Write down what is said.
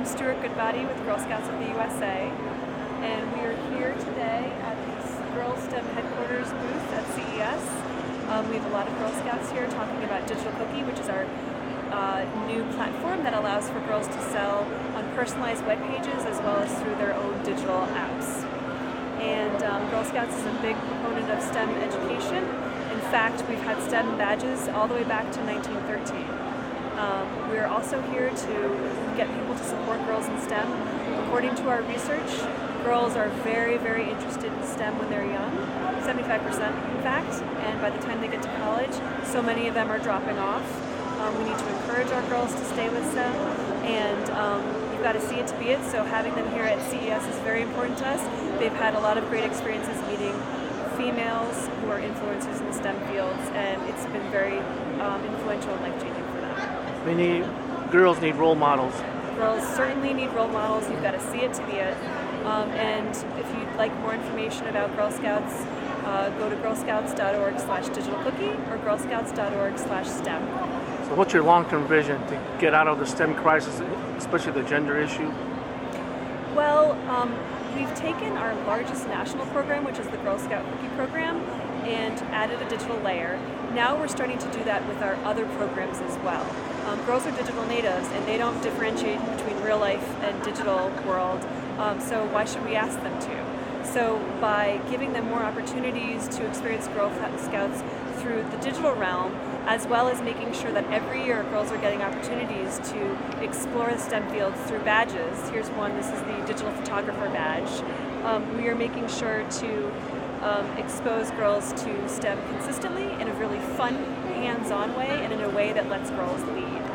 I'm Stuart Goodbody with Girl Scouts of the USA, and we are here today at the Girl STEM headquarters booth at CES. Um, we have a lot of Girl Scouts here talking about Digital Cookie, which is our uh, new platform that allows for girls to sell on personalized web pages as well as through their own digital apps. And um, Girl Scouts is a big proponent of STEM education. In fact, we've had STEM badges all the way back to 1913. Um, we're also here to get people to support girls in STEM. According to our research, girls are very, very interested in STEM when they're young, 75% in fact, and by the time they get to college, so many of them are dropping off. Um, we need to encourage our girls to stay with STEM, and um, you've got to see it to be it, so having them here at CES is very important to us. They've had a lot of great experiences meeting females who are influencers in the STEM fields, and it's been very um, influential and life-changing We need girls need role models. Girls certainly need role models. You've got to see it to be it. Um, and if you'd like more information about Girl Scouts, uh, go to girlscouts.org slash digital cookie or girlscouts.org slash STEM. So, what's your long-term vision to get out of the STEM crisis, especially the gender issue? Well, um, we've taken our largest national program, which is the Girl Scout Cookie Program, and added a digital layer. Now we're starting to do that with our other programs as well. Um, girls are digital natives, and they don't differentiate between real life and digital world. Um, so why should we ask them to? So by giving them more opportunities to experience Girl Scouts through the digital realm, as well as making sure that every year girls are getting opportunities to explore the STEM fields through badges. Here's one, this is the digital photographer badge. Um, we are making sure to um, expose girls to STEM consistently in a really fun, hands-on way and in a way that lets girls lead.